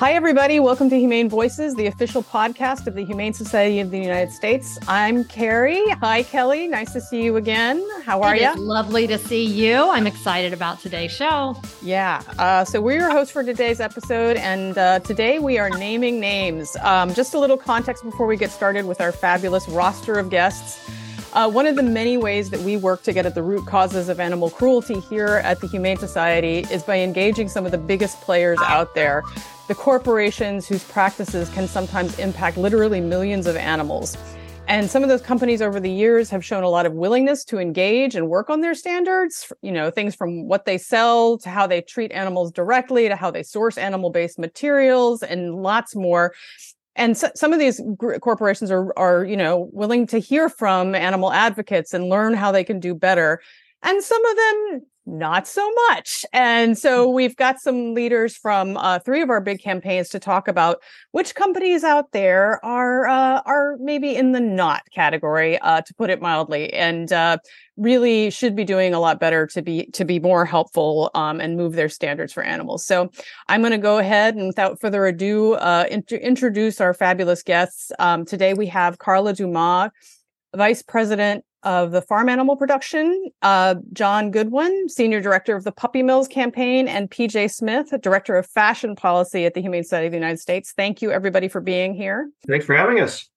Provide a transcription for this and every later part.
Hi, everybody. Welcome to Humane Voices, the official podcast of the Humane Society of the United States. I'm Carrie. Hi, Kelly. Nice to see you again. How are you? Lovely to see you. I'm excited about today's show. Yeah. Uh, so, we're your hosts for today's episode, and uh, today we are naming names. Um, just a little context before we get started with our fabulous roster of guests. Uh, one of the many ways that we work to get at the root causes of animal cruelty here at the Humane Society is by engaging some of the biggest players out there the corporations whose practices can sometimes impact literally millions of animals. And some of those companies over the years have shown a lot of willingness to engage and work on their standards, you know, things from what they sell to how they treat animals directly to how they source animal based materials and lots more. And so, some of these corporations are, are, you know, willing to hear from animal advocates and learn how they can do better. And some of them not so much. And so mm. we've got some leaders from uh, three of our big campaigns to talk about which companies out there are uh, are maybe in the not category, uh, to put it mildly, and uh, really should be doing a lot better to be to be more helpful um, and move their standards for animals. So I'm going to go ahead and without further ado uh, int- introduce our fabulous guests. Um, today we have Carla Dumas. Vice President of the farm animal production, uh, John Goodwin, Senior Director of the Puppy Mills campaign, and PJ Smith, Director of Fashion Policy at the Humane Society of the United States. Thank you, everybody, for being here. Thanks for having us.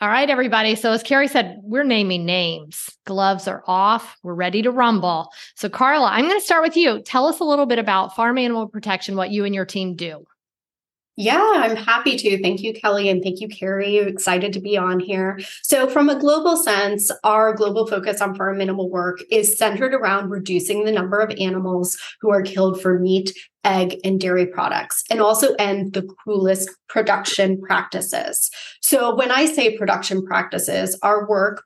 All right, everybody. So, as Carrie said, we're naming names. Gloves are off. We're ready to rumble. So, Carla, I'm going to start with you. Tell us a little bit about farm animal protection, what you and your team do. Yeah, I'm happy to. Thank you, Kelly, and thank you, Carrie. Excited to be on here. So, from a global sense, our global focus on farm animal work is centered around reducing the number of animals who are killed for meat, egg, and dairy products, and also end the cruelest production practices. So, when I say production practices, our work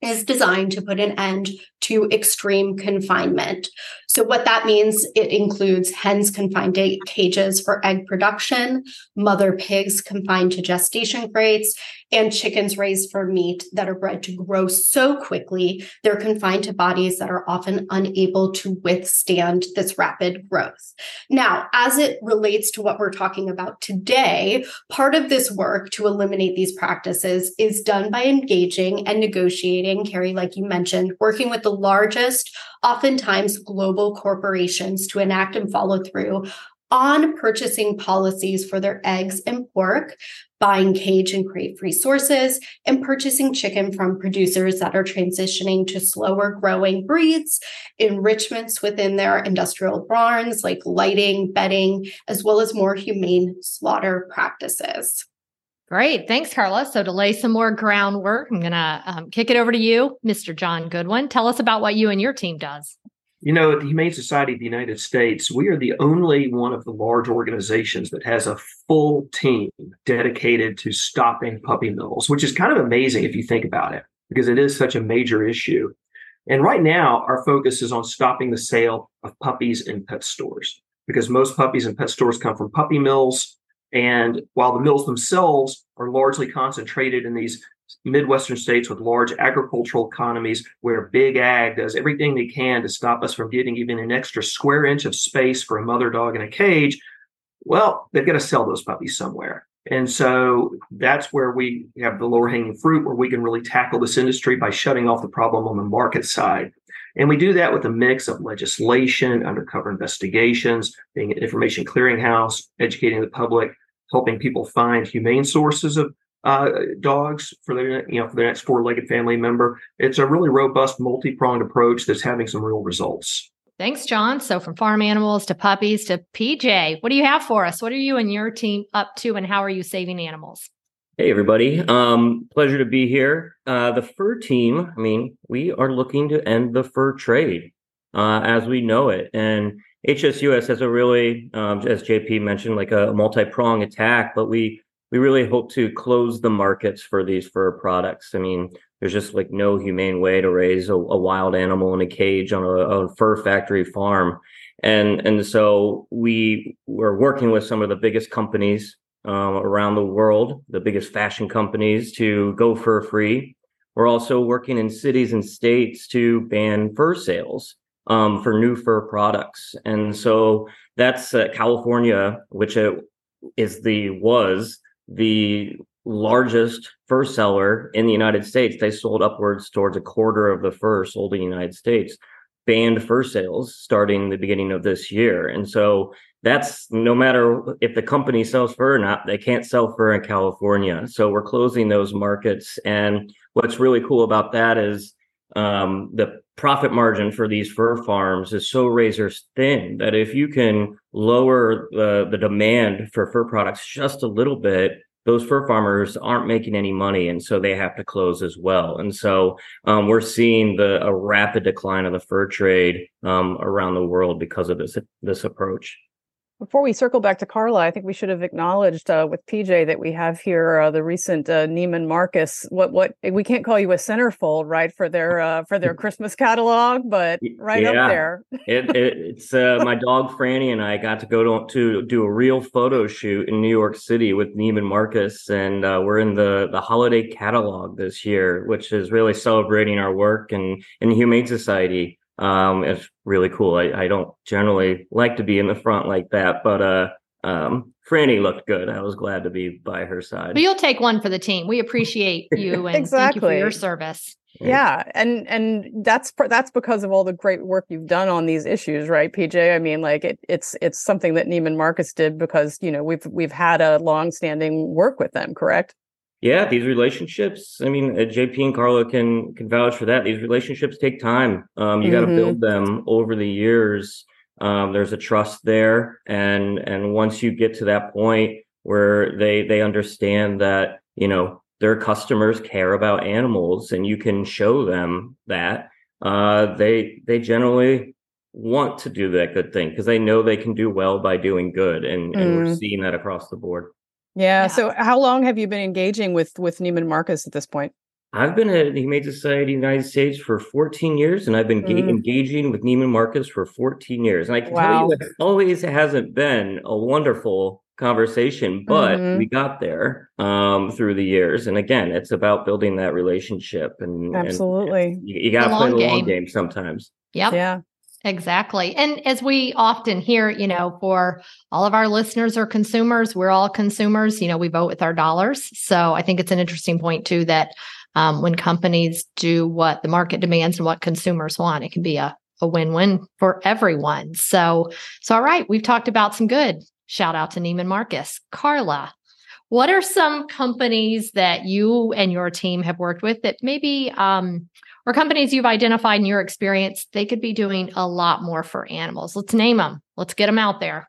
is designed to put an end to extreme confinement. So, what that means, it includes hens confined to cages for egg production, mother pigs confined to gestation crates, and chickens raised for meat that are bred to grow so quickly they're confined to bodies that are often unable to withstand this rapid growth. Now, as it relates to what we're talking about today, part of this work to eliminate these practices is done by engaging and negotiating, Carrie, like you mentioned, working with the largest, oftentimes global corporations to enact and follow through on purchasing policies for their eggs and pork, buying cage and crate free sources, and purchasing chicken from producers that are transitioning to slower growing breeds, enrichments within their industrial barns like lighting, bedding, as well as more humane slaughter practices. Great. Thanks, Carla. So, to lay some more groundwork, I'm going to um, kick it over to you, Mr. John Goodwin. Tell us about what you and your team does. You know, at the Humane Society of the United States, we are the only one of the large organizations that has a full team dedicated to stopping puppy mills, which is kind of amazing if you think about it, because it is such a major issue. And right now, our focus is on stopping the sale of puppies in pet stores, because most puppies in pet stores come from puppy mills and while the mills themselves are largely concentrated in these Midwestern states with large agricultural economies where big ag does everything they can to stop us from getting even an extra square inch of space for a mother dog in a cage, well, they've got to sell those puppies somewhere. And so that's where we have the lower hanging fruit where we can really tackle this industry by shutting off the problem on the market side. And we do that with a mix of legislation, undercover investigations, being an information clearinghouse, educating the public, helping people find humane sources of uh, dogs for their you know for their next four-legged family member. It's a really robust, multi-pronged approach that's having some real results. Thanks, John. So from farm animals to puppies to PJ, what do you have for us? What are you and your team up to, and how are you saving animals? Hey, everybody. Um, pleasure to be here. Uh, the fur team, I mean, we are looking to end the fur trade uh, as we know it. And HSUS has a really, um, as JP mentioned, like a multi prong attack, but we we really hope to close the markets for these fur products. I mean, there's just like no humane way to raise a, a wild animal in a cage on a, a, fur factory farm. And and so we were working with some of the biggest companies um, around the world, the biggest fashion companies, to go fur free. We're also working in cities and states to ban fur sales um, for new fur products. And so that's uh, California, which uh, is the was the largest fur seller in the United States. They sold upwards towards a quarter of the fur sold in the United States. Banned fur sales starting the beginning of this year, and so that's no matter if the company sells fur or not, they can't sell fur in California. So we're closing those markets. And what's really cool about that is um, the profit margin for these fur farms is so razor thin that if you can lower the, the demand for fur products just a little bit, those fur farmers aren't making any money and so they have to close as well. And so um, we're seeing the a rapid decline of the fur trade um, around the world because of this this approach before we circle back to Carla, I think we should have acknowledged uh, with PJ that we have here uh, the recent uh, Neiman Marcus. What what we can't call you a centerfold, right, for their uh, for their Christmas catalog, but right yeah. up there. it, it, it's uh, my dog Franny and I got to go to, to do a real photo shoot in New York City with Neiman Marcus, and uh, we're in the the holiday catalog this year, which is really celebrating our work and in Humane Society um, it's really cool. I, I don't generally like to be in the front like that, but uh, um, Franny looked good. I was glad to be by her side. But you'll take one for the team. We appreciate you and exactly. thank you for your service. Yeah, and and that's that's because of all the great work you've done on these issues, right, PJ? I mean, like it, it's it's something that Neiman Marcus did because you know we've we've had a long-standing work with them, correct? Yeah these relationships i mean uh, jp and carla can can vouch for that these relationships take time um, you mm-hmm. got to build them over the years um, there's a trust there and and once you get to that point where they they understand that you know their customers care about animals and you can show them that uh, they they generally want to do that good thing because they know they can do well by doing good and, mm. and we're mm. seeing that across the board yeah. So how long have you been engaging with with Neiman Marcus at this point? I've been at the Humane Society of the United States for 14 years, and I've been mm. engaging with Neiman Marcus for 14 years. And I can wow. tell you, it always hasn't been a wonderful conversation, but mm-hmm. we got there um, through the years. And again, it's about building that relationship. And absolutely, and you, you got to play the game. long game sometimes. Yep. Yeah. Exactly. And as we often hear, you know, for all of our listeners or consumers, we're all consumers, you know, we vote with our dollars. So I think it's an interesting point too that um, when companies do what the market demands and what consumers want, it can be a, a win-win for everyone. So, so all right, we've talked about some good. Shout out to Neiman Marcus. Carla, what are some companies that you and your team have worked with that maybe um, or companies you've identified in your experience, they could be doing a lot more for animals. Let's name them. Let's get them out there.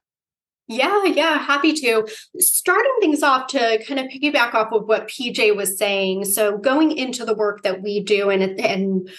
Yeah, yeah, happy to. Starting things off to kind of piggyback off of what PJ was saying. So, going into the work that we do and and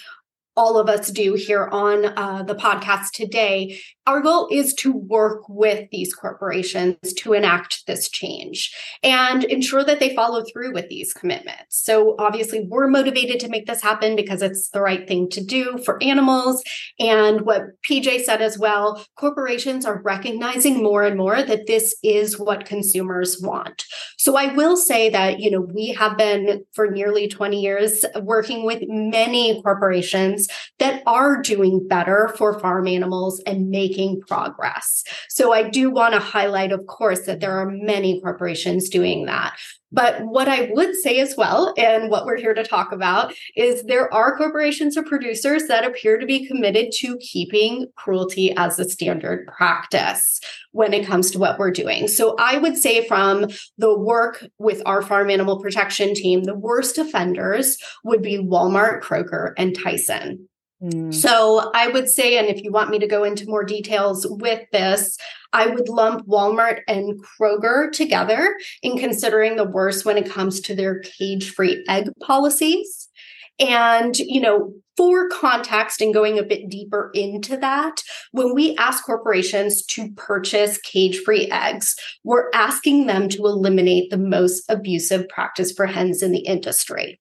all of us do here on uh, the podcast today our goal is to work with these corporations to enact this change and ensure that they follow through with these commitments. So, obviously, we're motivated to make this happen because it's the right thing to do for animals. And what PJ said as well corporations are recognizing more and more that this is what consumers want. So, I will say that, you know, we have been for nearly 20 years working with many corporations that are doing better for farm animals and making making progress. So I do want to highlight, of course, that there are many corporations doing that. But what I would say as well, and what we're here to talk about, is there are corporations or producers that appear to be committed to keeping cruelty as a standard practice when it comes to what we're doing. So I would say, from the work with our farm animal protection team, the worst offenders would be Walmart, Kroger, and Tyson. Mm. So I would say, and if you want me to go into more details with this, I would lump Walmart and Kroger together in considering the worst when it comes to their cage free egg policies. And, you know, for context and going a bit deeper into that, when we ask corporations to purchase cage free eggs, we're asking them to eliminate the most abusive practice for hens in the industry.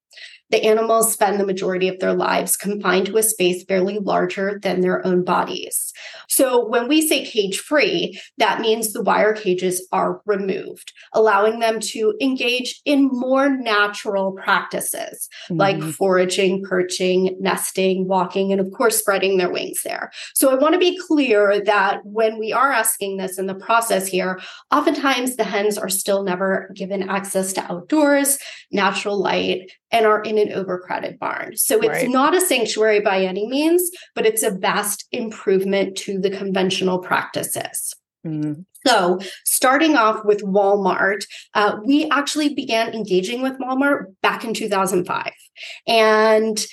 The animals spend the majority of their lives confined to a space barely larger than their own bodies. So when we say cage free, that means the wire cages are removed, allowing them to engage in more natural practices mm-hmm. like foraging, perching, nesting, walking, and of course, spreading their wings there. So I want to be clear that when we are asking this in the process here, oftentimes the hens are still never given access to outdoors, natural light, and are in an overcrowded barn. So it's right. not a sanctuary by any means, but it's a vast improvement to the conventional practices. Mm. So, starting off with Walmart, uh, we actually began engaging with Walmart back in 2005. And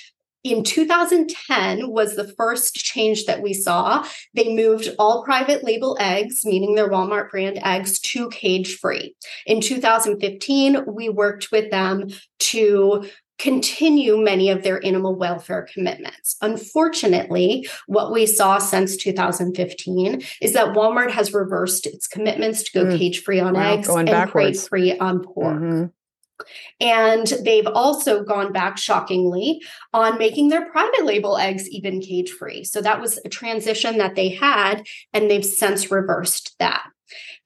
in 2010 was the first change that we saw. They moved all private label eggs, meaning their Walmart brand eggs, to cage free. In 2015, we worked with them to continue many of their animal welfare commitments. Unfortunately, what we saw since 2015 is that Walmart has reversed its commitments to go mm. cage free on wow, eggs and crate free on pork. Mm-hmm. And they've also gone back shockingly on making their private label eggs even cage free. So that was a transition that they had, and they've since reversed that.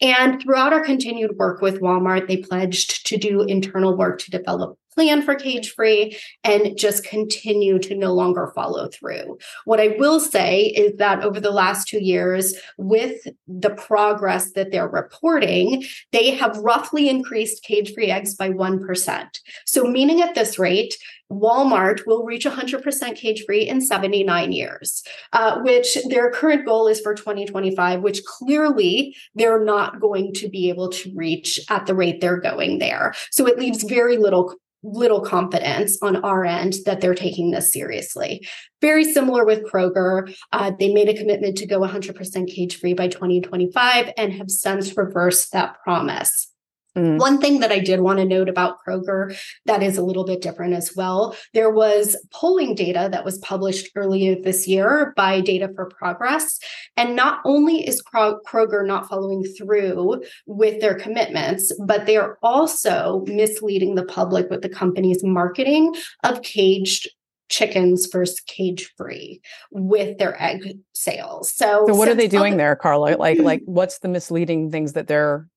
And throughout our continued work with Walmart, they pledged to do internal work to develop plan for cage free and just continue to no longer follow through. What I will say is that over the last two years, with the progress that they're reporting, they have roughly increased cage free eggs by 1%. So, meaning at this rate, Walmart will reach 100% cage free in 79 years, uh, which their current goal is for 2025, which clearly they're not going to be able to reach at the rate they're going there. So it leaves very little little confidence on our end that they're taking this seriously. Very similar with Kroger. Uh, they made a commitment to go 100% cage free by 2025 and have since reversed that promise. Mm. One thing that I did want to note about Kroger that is a little bit different as well. There was polling data that was published earlier this year by Data for Progress. And not only is Kroger not following through with their commitments, but they are also misleading the public with the company's marketing of caged chickens versus cage free with their egg sales. So, so what are they doing there, Carla? Like, like what's the misleading things that they're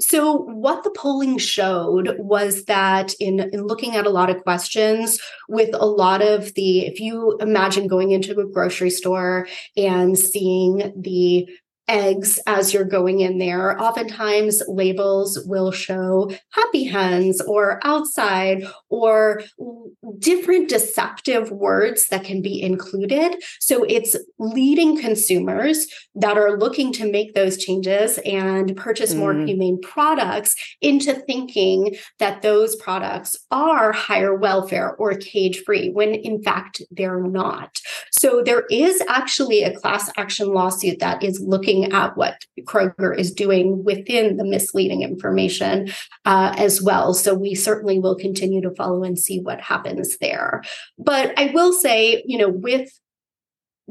so, what the polling showed was that in, in looking at a lot of questions, with a lot of the, if you imagine going into a grocery store and seeing the eggs as you're going in there. Oftentimes, labels will show happy hens or outside or different deceptive words that can be included. So it's leading consumers that are looking to make those changes and purchase mm. more humane products into thinking that those products are higher welfare or cage free when in fact they're not. So there is actually a class action lawsuit that is looking looking at what Kroger is doing within the misleading information uh, as well. So we certainly will continue to follow and see what happens there. But I will say, you know, with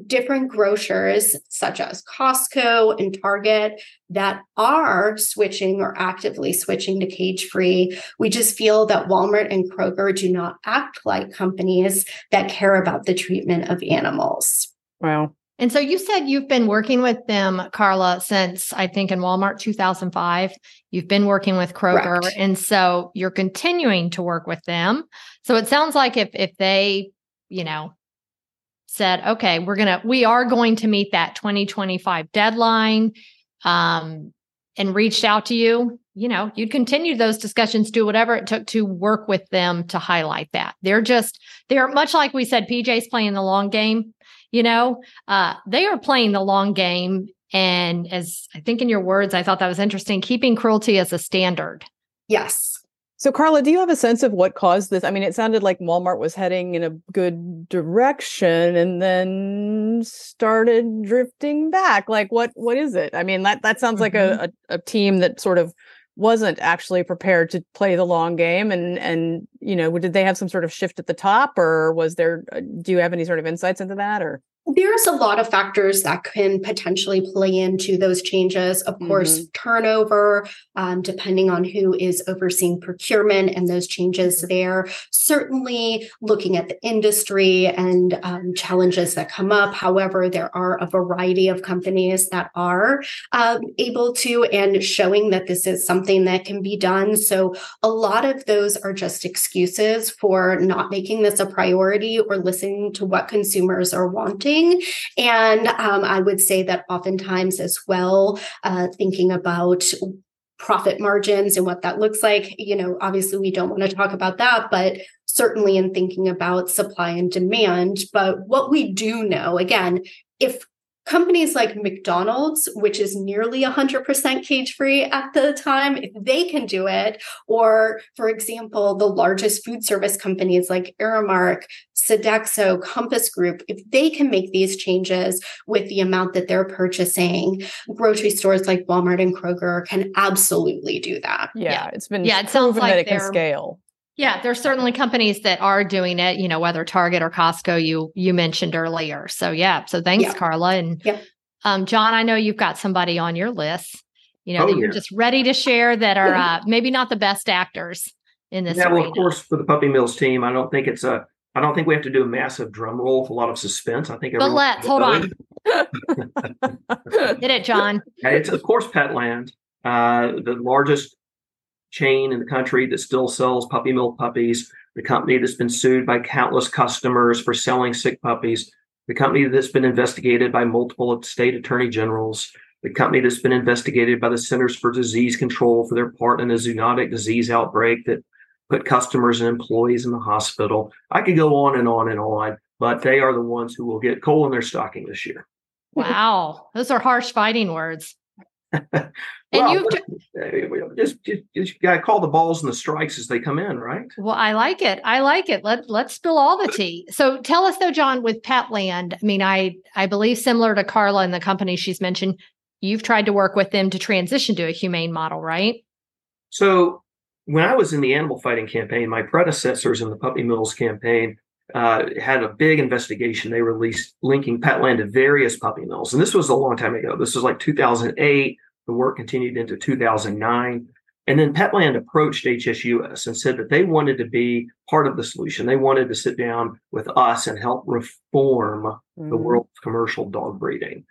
different grocers such as Costco and Target that are switching or actively switching to cage free. We just feel that Walmart and Kroger do not act like companies that care about the treatment of animals. Wow. And so you said you've been working with them, Carla, since I think in Walmart 2005. You've been working with Kroger. Correct. And so you're continuing to work with them. So it sounds like if if they, you know, said, okay, we're gonna, we are going to meet that 2025 deadline, um, and reached out to you, you know, you'd continue those discussions, do whatever it took to work with them to highlight that. They're just, they're much like we said, PJ's playing the long game you know uh, they are playing the long game. And as i think in your words i thought that was interesting keeping cruelty as a standard. Yes. So carla do you have a sense of what caused this? I mean it sounded like walmart was heading in a good direction and then started drifting back. Like what what is it? I mean that that sounds mm-hmm. like a, mm-hmm. a, a team that sort of wasn't actually prepared to play the long game and and you know did they have some sort of shift at the top or was there uh, do you have any sort of insights into that or There's a lot of factors that can potentially play into those changes. Of mm-hmm. course, turnover, um, depending on who is overseeing procurement and those changes there. Certainly looking at the industry and um, challenges that come up. However, there are a variety of companies that are um, able to and showing that this is something that can be done. So a lot of those are just excuses for not making this a priority or listening to what consumers are wanting and um, I would say that oftentimes as well, uh, thinking about profit margins and what that looks like. You know, obviously, we don't want to talk about that, but certainly in thinking about supply and demand. But what we do know, again, if companies like McDonald's, which is nearly 100% cage free at the time, if they can do it, or for example, the largest food service companies like Aramark, Sodexo, Compass Group, if they can make these changes with the amount that they're purchasing, grocery stores like Walmart and Kroger can absolutely do that. Yeah, yeah. it's been yeah, it sounds like that it can scale. Yeah, there's certainly companies that are doing it, you know, whether Target or Costco you you mentioned earlier. So yeah, so thanks yeah. Carla and yeah. um, John, I know you've got somebody on your list, you know, oh, that you're just ready to share that are uh, maybe not the best actors in this. Yeah, arena. well, of course, for the Puppy Mills team, I don't think it's a I don't think we have to do a massive drum roll with a lot of suspense. I think it But let's hold on. Hit it, John. It's of course Petland, uh, the largest chain in the country that still sells puppy mill puppies, the company that's been sued by countless customers for selling sick puppies, the company that's been investigated by multiple state attorney generals, the company that's been investigated by the Centers for Disease Control for their part in a zoonotic disease outbreak that put customers and employees in the hospital. I could go on and on and on, but they are the ones who will get coal in their stocking this year. Wow, those are harsh fighting words. well, you just, just, just got to call the balls and the strikes as they come in, right? Well, I like it. I like it. Let let's spill all the tea. So tell us though, John, with Petland. I mean, I I believe similar to Carla and the company she's mentioned, you've tried to work with them to transition to a humane model, right? So when I was in the animal fighting campaign, my predecessors in the Puppy Mills campaign uh, had a big investigation they released linking Petland to various puppy mills. And this was a long time ago. This was like 2008. The work continued into 2009. And then Petland approached HSUS and said that they wanted to be part of the solution. They wanted to sit down with us and help reform mm. the world of commercial dog breeding.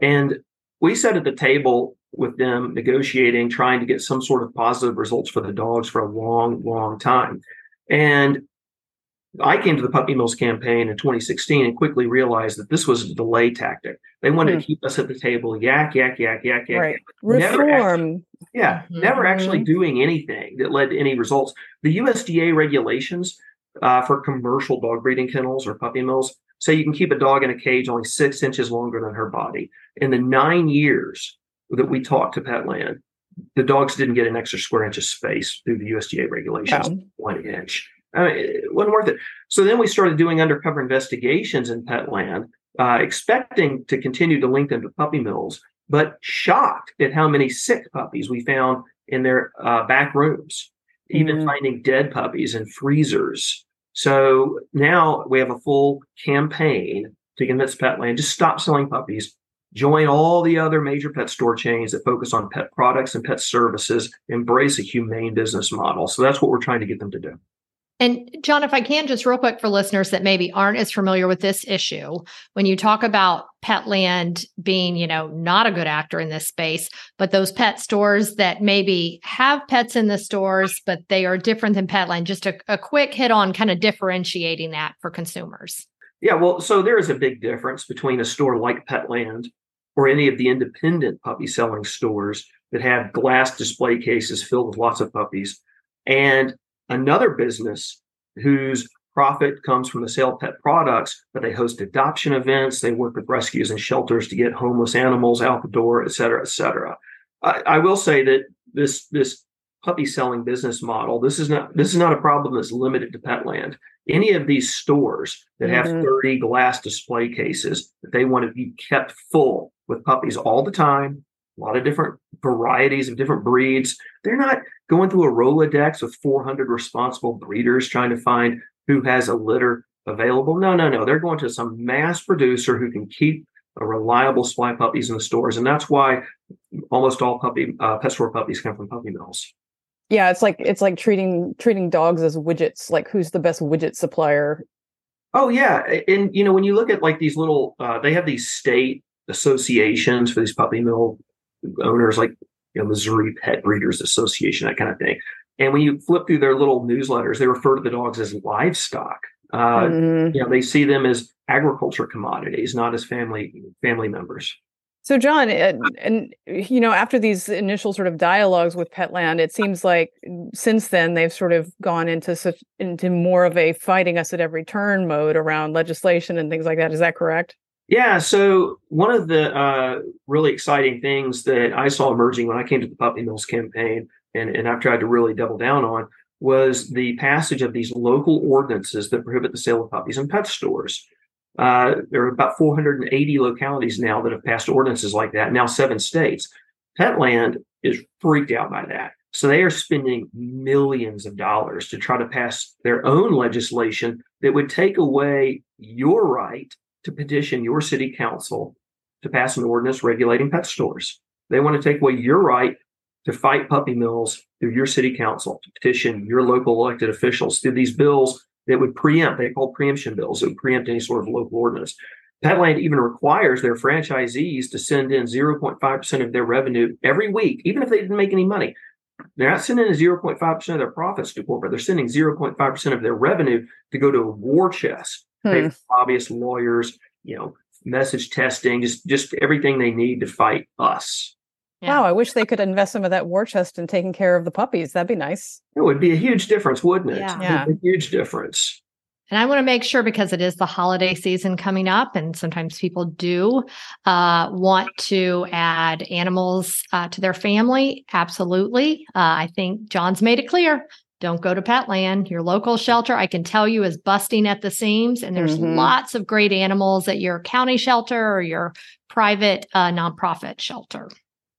And we sat at the table with them negotiating, trying to get some sort of positive results for the dogs for a long, long time. And I came to the Puppy Mills campaign in 2016 and quickly realized that this was a delay tactic. They wanted mm-hmm. to hmm. keep us at the table, yak, yak, yak, yak, yak. Right. Reform. Actually, yeah, mm-hmm. never actually doing anything that led to any results. The USDA regulations uh, for commercial dog breeding kennels or puppy mills say you can keep a dog in a cage only six inches longer than her body. In the nine years that we talked to Petland, the dogs didn't get an extra square inch of space through the USDA regulations, one inch. I mean, it wasn't worth it. So then we started doing undercover investigations in Petland, uh, expecting to continue to link them to puppy mills, but shocked at how many sick puppies we found in their uh, back rooms, even mm-hmm. finding dead puppies in freezers. So now we have a full campaign to convince Petland just stop selling puppies, join all the other major pet store chains that focus on pet products and pet services, embrace a humane business model. So that's what we're trying to get them to do. And John, if I can just real quick for listeners that maybe aren't as familiar with this issue, when you talk about Petland being, you know, not a good actor in this space, but those pet stores that maybe have pets in the stores, but they are different than Petland, just a, a quick hit on kind of differentiating that for consumers. Yeah, well, so there is a big difference between a store like Petland or any of the independent puppy selling stores that have glass display cases filled with lots of puppies and another business whose profit comes from the sale of pet products, but they host adoption events, they work with rescues and shelters to get homeless animals out the door, et cetera, et cetera. I, I will say that this this puppy selling business model, this is not this is not a problem that's limited to Petland. Any of these stores that have mm-hmm. 30 glass display cases that they want to be kept full with puppies all the time, a lot of different varieties of different breeds. They're not going through a Rolodex with 400 responsible breeders trying to find who has a litter available. No, no, no. They're going to some mass producer who can keep a reliable supply of puppies in the stores, and that's why almost all puppy uh, pet store puppies come from puppy mills. Yeah, it's like it's like treating treating dogs as widgets. Like who's the best widget supplier? Oh yeah, and you know when you look at like these little, uh, they have these state associations for these puppy mill owners, like you know Missouri Pet Breeders Association, that kind of thing. And when you flip through their little newsletters, they refer to the dogs as livestock. Uh, mm-hmm. You know, they see them as agriculture commodities, not as family family members. So, John, and, and, you know, after these initial sort of dialogues with Petland, it seems like since then they've sort of gone into such into more of a fighting us at every turn mode around legislation and things like that. Is that correct? Yeah. So, one of the uh, really exciting things that I saw emerging when I came to the Puppy Mills campaign, and, and I've tried to really double down on, was the passage of these local ordinances that prohibit the sale of puppies in pet stores. Uh, there are about 480 localities now that have passed ordinances like that, now seven states. Petland is freaked out by that. So they are spending millions of dollars to try to pass their own legislation that would take away your right to petition your city council to pass an ordinance regulating pet stores. They want to take away your right to fight puppy mills through your city council, to petition your local elected officials through these bills that would preempt, they call preemption bills, that would preempt any sort of local ordinance. Petland even requires their franchisees to send in 0.5% of their revenue every week, even if they didn't make any money. They're not sending in 0.5% of their profits to corporate. They're sending 0.5% of their revenue to go to a war chest, hmm. lobbyists, lawyers, you know, message testing, just just everything they need to fight us. Yeah. Wow, I wish they could invest some of that war chest in taking care of the puppies. That'd be nice. It would be a huge difference, wouldn't it? Yeah. yeah. A huge difference. And I want to make sure because it is the holiday season coming up, and sometimes people do uh, want to add animals uh, to their family. Absolutely. Uh, I think John's made it clear. Don't go to Petland. Your local shelter, I can tell you, is busting at the seams, and there's mm-hmm. lots of great animals at your county shelter or your private uh, nonprofit shelter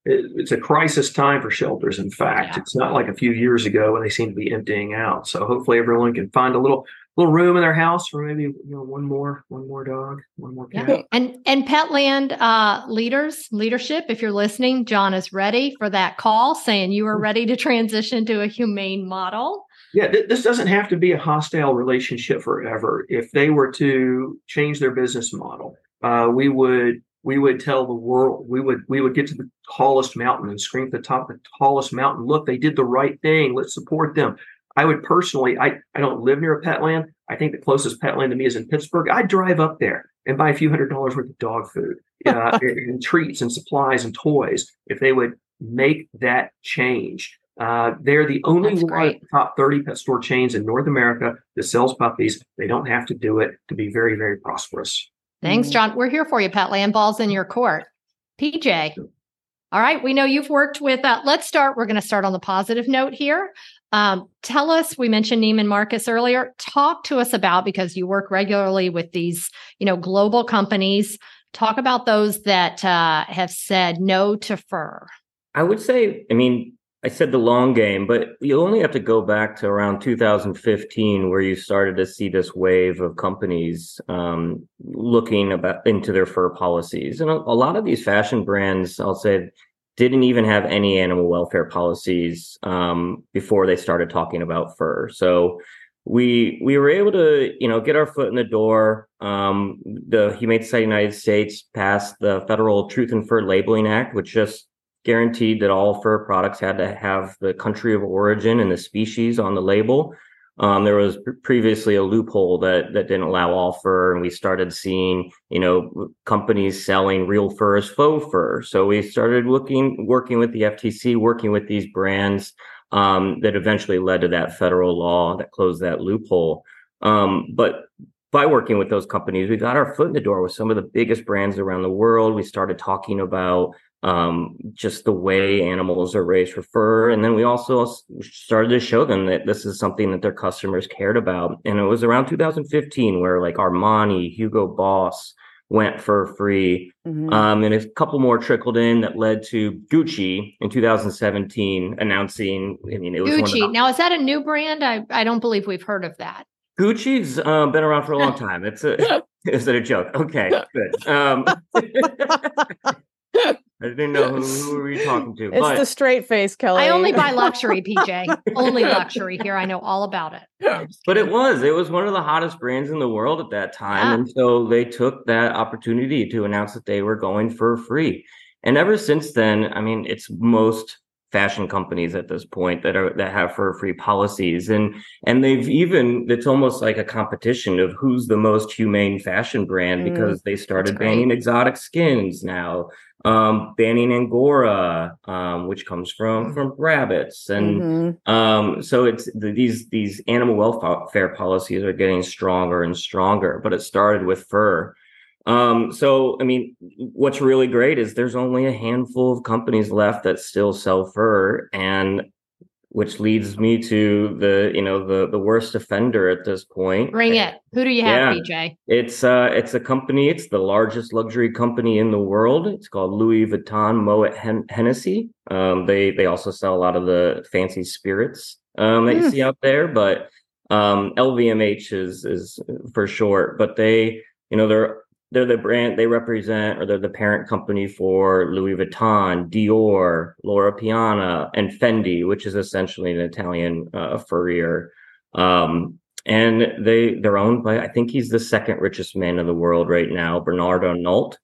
it's a crisis time for shelters. In fact, yeah. it's not like a few years ago when they seem to be emptying out. So hopefully everyone can find a little little room in their house for maybe you know one more one more dog, one more cat. Yeah. And and Petland uh, leaders leadership, if you're listening, John is ready for that call, saying you are hmm. ready to transition to a humane model. Yeah, th- this doesn't have to be a hostile relationship forever. If they were to change their business model, uh, we would we would tell the world we would we would get to the tallest mountain and scream at the top of the tallest mountain look they did the right thing let's support them i would personally i i don't live near a petland i think the closest petland to me is in pittsburgh i drive up there and buy a few hundred dollars worth of dog food uh, and treats and supplies and toys if they would make that change uh, they're the only That's one of the top 30 pet store chains in North America that sells puppies. They don't have to do it to be very, very prosperous. Thanks, mm-hmm. John. We're here for you, Petland. Balls in your court. PJ. All right. We know you've worked with, uh, let's start. We're going to start on the positive note here. Um, tell us, we mentioned Neiman Marcus earlier. Talk to us about, because you work regularly with these, you know, global companies. Talk about those that uh, have said no to fur. I would say, I mean, I said the long game, but you only have to go back to around 2015 where you started to see this wave of companies um, looking about into their fur policies, and a, a, lot of these fashion brands, I'll say, didn't even have any animal welfare policies um, before they started talking about fur. So we we were able to you know get our foot in the door. Um, the Humane Society of the United States passed the Federal Truth in Fur Labeling Act, which just guaranteed that all fur products had to have the country of origin and the species on the label. Um, there was previously a loophole that that didn't allow all fur, and we started seeing, you know, companies selling real fur as faux fur. So we started looking, working with the FTC, working with these brands um, that eventually led to that federal law that closed that loophole. Um, but by working with those companies, we got our foot in the door with some of the biggest brands around the world. We started talking about um, just the way animals are raised for fur. And then we also started to show them that this is something that their customers cared about. And it was around 2015 where like Armani, Hugo Boss went fur free. Mm-hmm. Um, and a couple more trickled in that led to Gucci in 2017 announcing, I mean, it was Gucci. The- now, is that a new brand? I, I don't believe we've heard of that. Gucci's uh, been around for a long time. It's a is it a joke? Okay, good. Um, I didn't know who, who were you talking to, It's but the straight face, Kelly. I only buy luxury, PJ. only luxury here. I know all about it. I'm but it was it was one of the hottest brands in the world at that time, Yeah. and so they took that opportunity to announce that they were going fur free. And ever since then, I mean, it's most fashion companies at this point that are that have fur free policies and and they've even it's almost like a competition of who's the most humane fashion brand Mm, because they started banning exotic skins now um banning angora um which comes from from rabbits and Mhm. um, so it's the, these these animal welfare policies are getting stronger and stronger, but it started with fur. Um, so I mean, what's really great is there's only a handful of companies left that still sell fur, and which leads me to the you know the the worst offender at this point. Bring it. Who do you have, Yeah. PJ? It's uh it's a company. It's the largest luxury company in the world. It's called Louis Vuitton Moet Hen- Hennessy. Um, they they also sell a lot of the fancy spirits um, that you Hmm. see out there, but um, LVMH is is for short. But they you know they're they're the brand they represent or they're the parent company for Louis Vuitton, Dior, Loro Piana, and Fendi, which is essentially an Italian uh, furrier. Um, and they they're owned by I think he's the second richest man in the world right now, Bernard Arnault.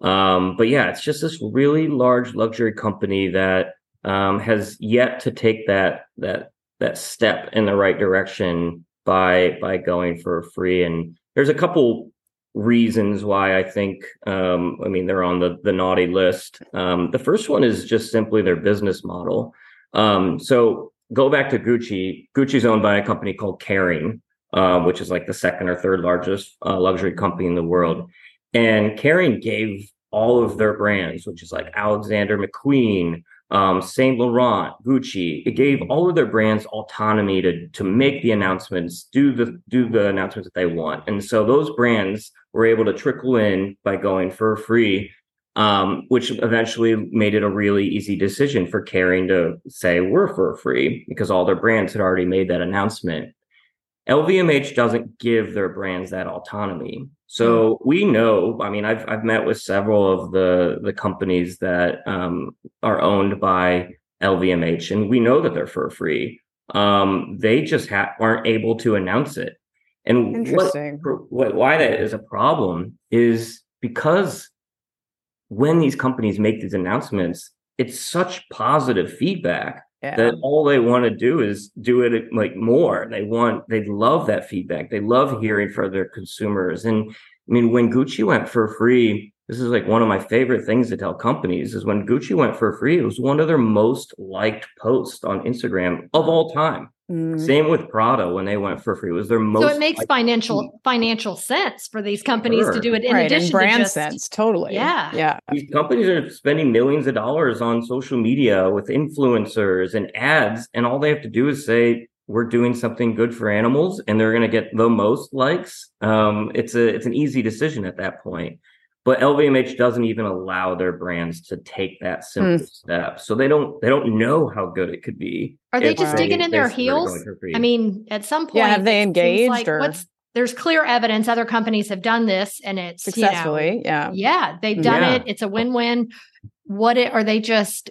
Um, but yeah, it's just this really large luxury company that um, has yet to take that that that step in the right direction by by going fur free. And there's a couple reasons why I think um, I mean they're on the the naughty list. Um, the first one is just simply their business model. Um, so go back to Gucci. Gucci's owned by a company called Kering, uh, which is like the second or third largest uh, luxury company in the world. And Kering gave all of their brands, which is like Alexander McQueen, um, Saint Laurent, Gucci. It gave all of their brands autonomy to to make the announcements, do the do the announcements that they want. And so those brands were able to trickle in by going fur free um, which eventually made it a really easy decision for Kering to say we're fur free because all their brands had already made that announcement. LVMH doesn't give their brands that autonomy. So we know, I mean, I've I've met with several of the the companies that um, are owned by LVMH, and we know that they're fur free. Um, they just ha- aren't able to announce it. And what Interesting. what, why that is a problem is because when these companies make these announcements, it's such positive feedback Yeah. that all they want to do is do it like more. They want, they love that feedback. They love hearing from their consumers. And I mean, when Gucci went fur free, this is like one of my favorite things to tell companies is when Gucci went fur free, it was one of their most liked posts on Instagram of all time. Mm. Same with Prada when they went fur free. It was their most So it makes liked financial financial sense for these companies to do it in right, addition in brand to just sense, totally. Yeah. Yeah. these companies are spending millions of dollars on social media with influencers and ads and all they have to do is say we're doing something good for animals and they're going to get the most likes um, it's a it's an easy decision at that point but lvmh doesn't even allow their brands to take that simple hmm. step so they don't they don't know how good it could be Are they if just digging in their heels? going fur free. I mean, at some point, Yeah, have they engaged like or- what's there's clear evidence other companies have done this and it's you know, Successfully. yeah. yeah, they've done Yeah. it. It's a win-win. What it, are they just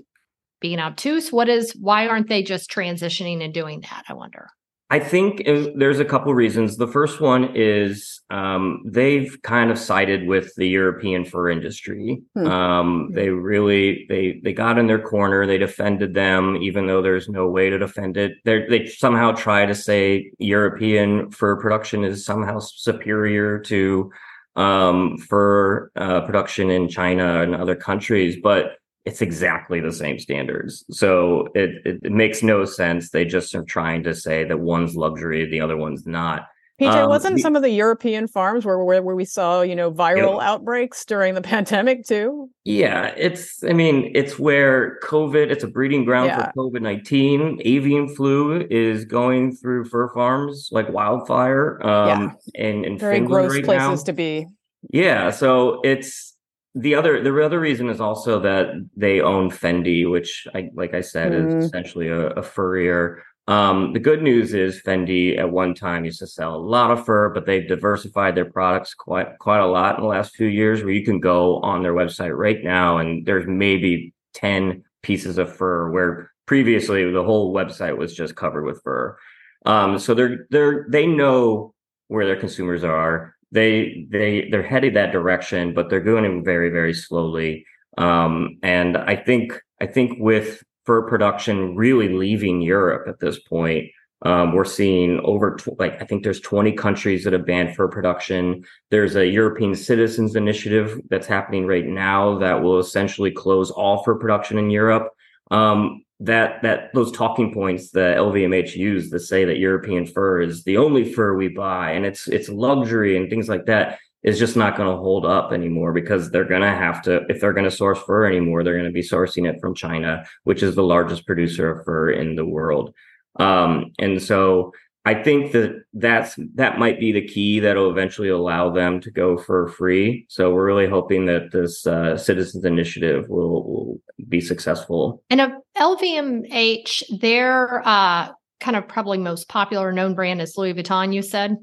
being obtuse? What is why aren't they just transitioning and doing that? I wonder. I think there's a couple reasons. The first one is um, they've kind of sided with the European fur industry. Hmm. Um, they really they they got in their corner. They defended them, even though there's no way to defend it. They they somehow try to say European fur production is somehow superior to um, fur uh, production in China and other countries, but it's exactly the same standards. So it, it, it makes no sense. They just are trying to say that one's luxury, the other one's not. PJ, Um, wasn't the- some of the European farms where, where where we saw, you know, viral outbreaks during the pandemic too? Yeah, it's, I mean, it's where COVID, it's a breeding ground Yeah. for COVID 19. Avian flu is going through fur farms like wildfire um, in, in Very Finland gross right places now. to be. Yeah, so it's the other the other reason is also that they own Fendi, which I like I said Mm. is essentially a, a furrier. Um, the good news is Fendi at one time used to sell a lot of fur, but they've diversified their products quite quite a lot in the last few years. Where you can go on their website right now, and there's maybe ten pieces of fur where previously the whole website was just covered with fur. Um, so they're they're they know where their consumers are. They they they're headed that direction, but they're going very very slowly. Um, and I think I think with fur production really leaving Europe at this point, um, we're seeing over tw- like I think there's 20 countries that have banned fur production. There's a European Citizens Initiative that's happening right now that will essentially close all fur production in Europe. Um, that that those talking points that LVMH used to say that European fur is the only fur we buy and it's it's luxury and things like that is just not going to hold up anymore because they're going to have to if they're going to source fur anymore they're going to be sourcing it from China which is the largest producer of fur in the world um, and so I think that that's that might be the key that'll eventually allow them to go fur free. So we're really hoping that this uh, citizens initiative will, will be successful. And a LVMH, their uh, kind of probably most popular known brand is Louis Vuitton. You said.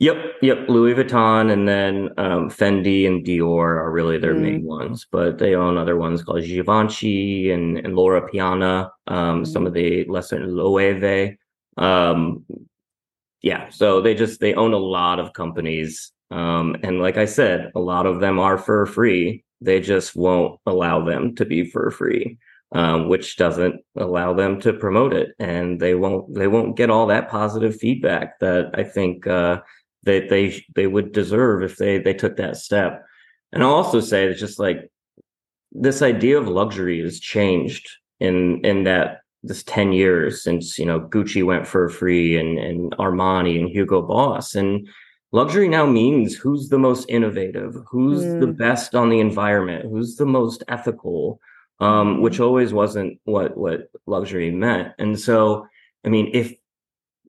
Yep, yep. Louis Vuitton and then um, Fendi and Dior are really their mm. main ones, but they own other ones called Givenchy and, and Loro Piana, um, mm. some of the lesser Loewe. Um, yeah, so they just they own a lot of companies, um, and like I said, a lot of them are fur free. They just won't allow them to be fur free, um, which doesn't allow them to promote it, and they won't they won't get all that positive feedback that I think. Uh, that they they would deserve if they they took that step. And I'll also say it's just like this idea of luxury has changed in in that this 10 years since you know Gucci went fur free and and Armani and Hugo Boss and luxury now means who's the most innovative who's mm. the best on the environment who's the most ethical um, which always wasn't what what luxury meant and so i mean if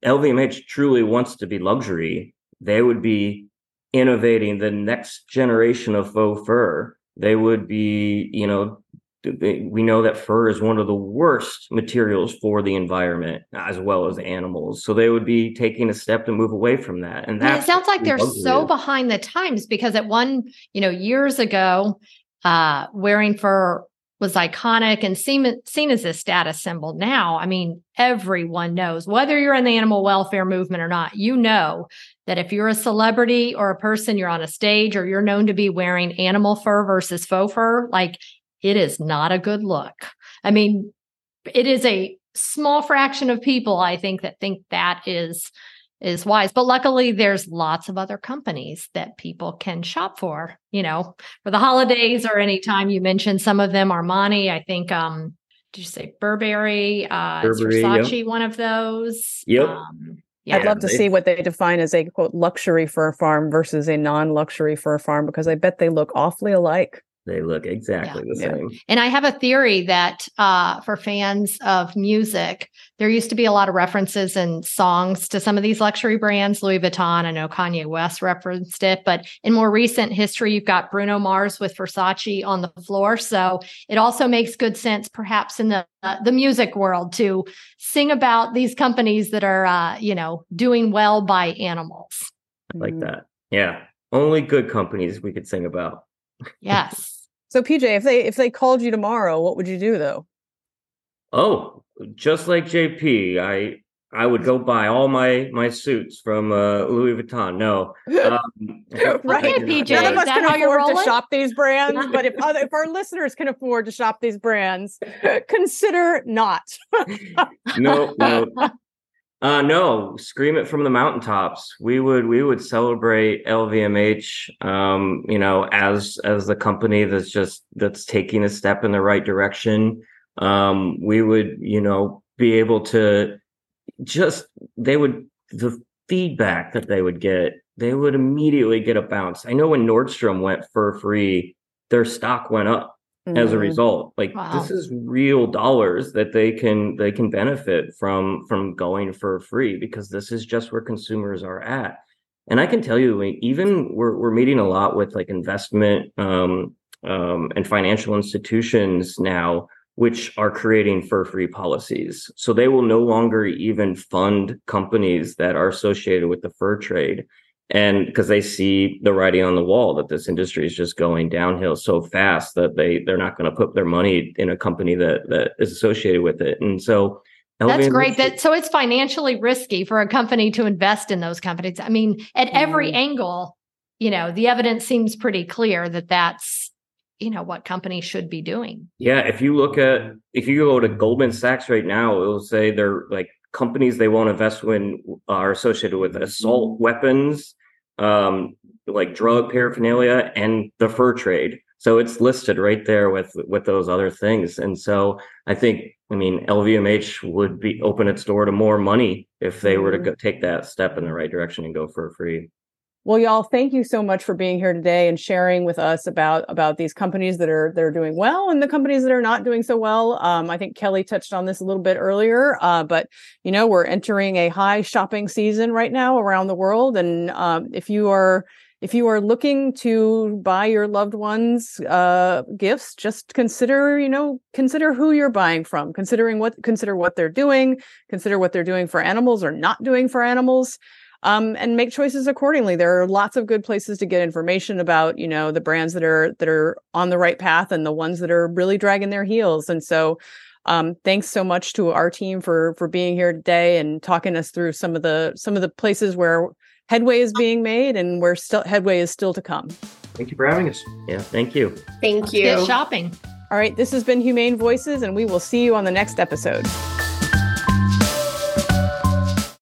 lvmh truly wants to be luxury they would be innovating the next generation of faux fur. They would be, you know, we know that fur is one of the worst materials for the environment as well as animals. So they would be taking a step to move away from that. And that sounds like they're so behind the times because at one, you know, years ago, uh, wearing fur was iconic and seen, seen as a status symbol. Now, I mean, everyone knows whether you're in the animal welfare movement or not, you know that if you're a celebrity or a person, you're on a stage or you're known to be wearing animal fur versus faux fur, like it is not a good look. I mean, it is a small fraction of people, I think, that think that is is wise. But luckily, there's lots of other companies that people can shop for, you know, for the holidays or anytime you mentioned some of them, Armani, I think, um, did you say Burberry? Uh, Burberry, Versace yep. one of those? Yep. Um, yeah. I'd love to see what they define as a quote luxury fur farm versus a non-luxury fur farm because I bet they look awfully alike. They look exactly yeah. the same. And I have a theory that uh, for fans of music, there used to be a lot of references and songs to some of these luxury brands. Louis Vuitton, I know Kanye West referenced it, but in more recent history, you've got Bruno Mars with Versace on the floor. So it also makes good sense, perhaps in the uh, the music world, to sing about these companies that are, uh, you know, doing well by animals. I like mm. that. Yeah, only good companies we could sing about. Yes. So PJ, if they if they called you tomorrow, what would you do though? Oh, just like JP, I I would go buy all my my suits from uh, Louis Vuitton. No, um, right, PJ. None of us can afford to shop these brands, but if other if our listeners can afford to shop these brands, consider not. no, no, uh, no, scream it from the mountaintops. We would we would celebrate LVMH, um, you know, as as the company that's just that's taking a step in the right direction. Um, we would, you know, be able to just they would the feedback that they would get, they would immediately get a bounce. I know when Nordstrom went fur free, their stock went up mm-hmm. as a mm-hmm. result like wow. this is real dollars that they can they can benefit from from going fur free because this is just where consumers are at and i can tell you even we're, we're meeting a lot with like investment um, um, and financial institutions now which are creating fur free policies. So they will no longer even fund companies that are associated with the fur trade. And because they see the writing on the wall that this industry is just going downhill so fast that they they're not going to put their money in a company that that is associated with it. And so that's great. That so it's financially risky for a company to invest in those companies. I mean, at every mm. angle, you know, the evidence seems pretty clear that that's you know what companies should be doing. Yeah, if you look at if you go to Goldman Sachs right now, it will say they're like companies they won't invest in are associated with assault weapons, um, like drug paraphernalia, and the fur trade. So it's listed right there with with those other things. And so I think I mean LVMH would be open its door to more money if they were to mm-hmm. go, take that step in the right direction and go fur free. Well, y'all, thank you so much for being here today and sharing with us about about these companies that are that are doing well and the companies that are not doing so well. Um, I think Kelly touched on this a little bit earlier, uh, but you know we're entering a high shopping season right now around the world, and um, if you are if you are looking to buy your loved ones uh, gifts, just consider you know consider who you're buying from, considering what consider what they're doing, consider what they're doing for animals or not doing for animals um, and make choices accordingly. There are lots of good places to get information about, you know, the brands that are that are on the right path and the ones that are really dragging their heels. And so, um, thanks so much to our team for for being here today and talking us through some of the some of the places where headway is being made and where still headway is still to come. Thank you for having us. Yeah, thank you. Thank Let's you. Get shopping. All right, this has been Humane Voices, and we will see you on the next episode.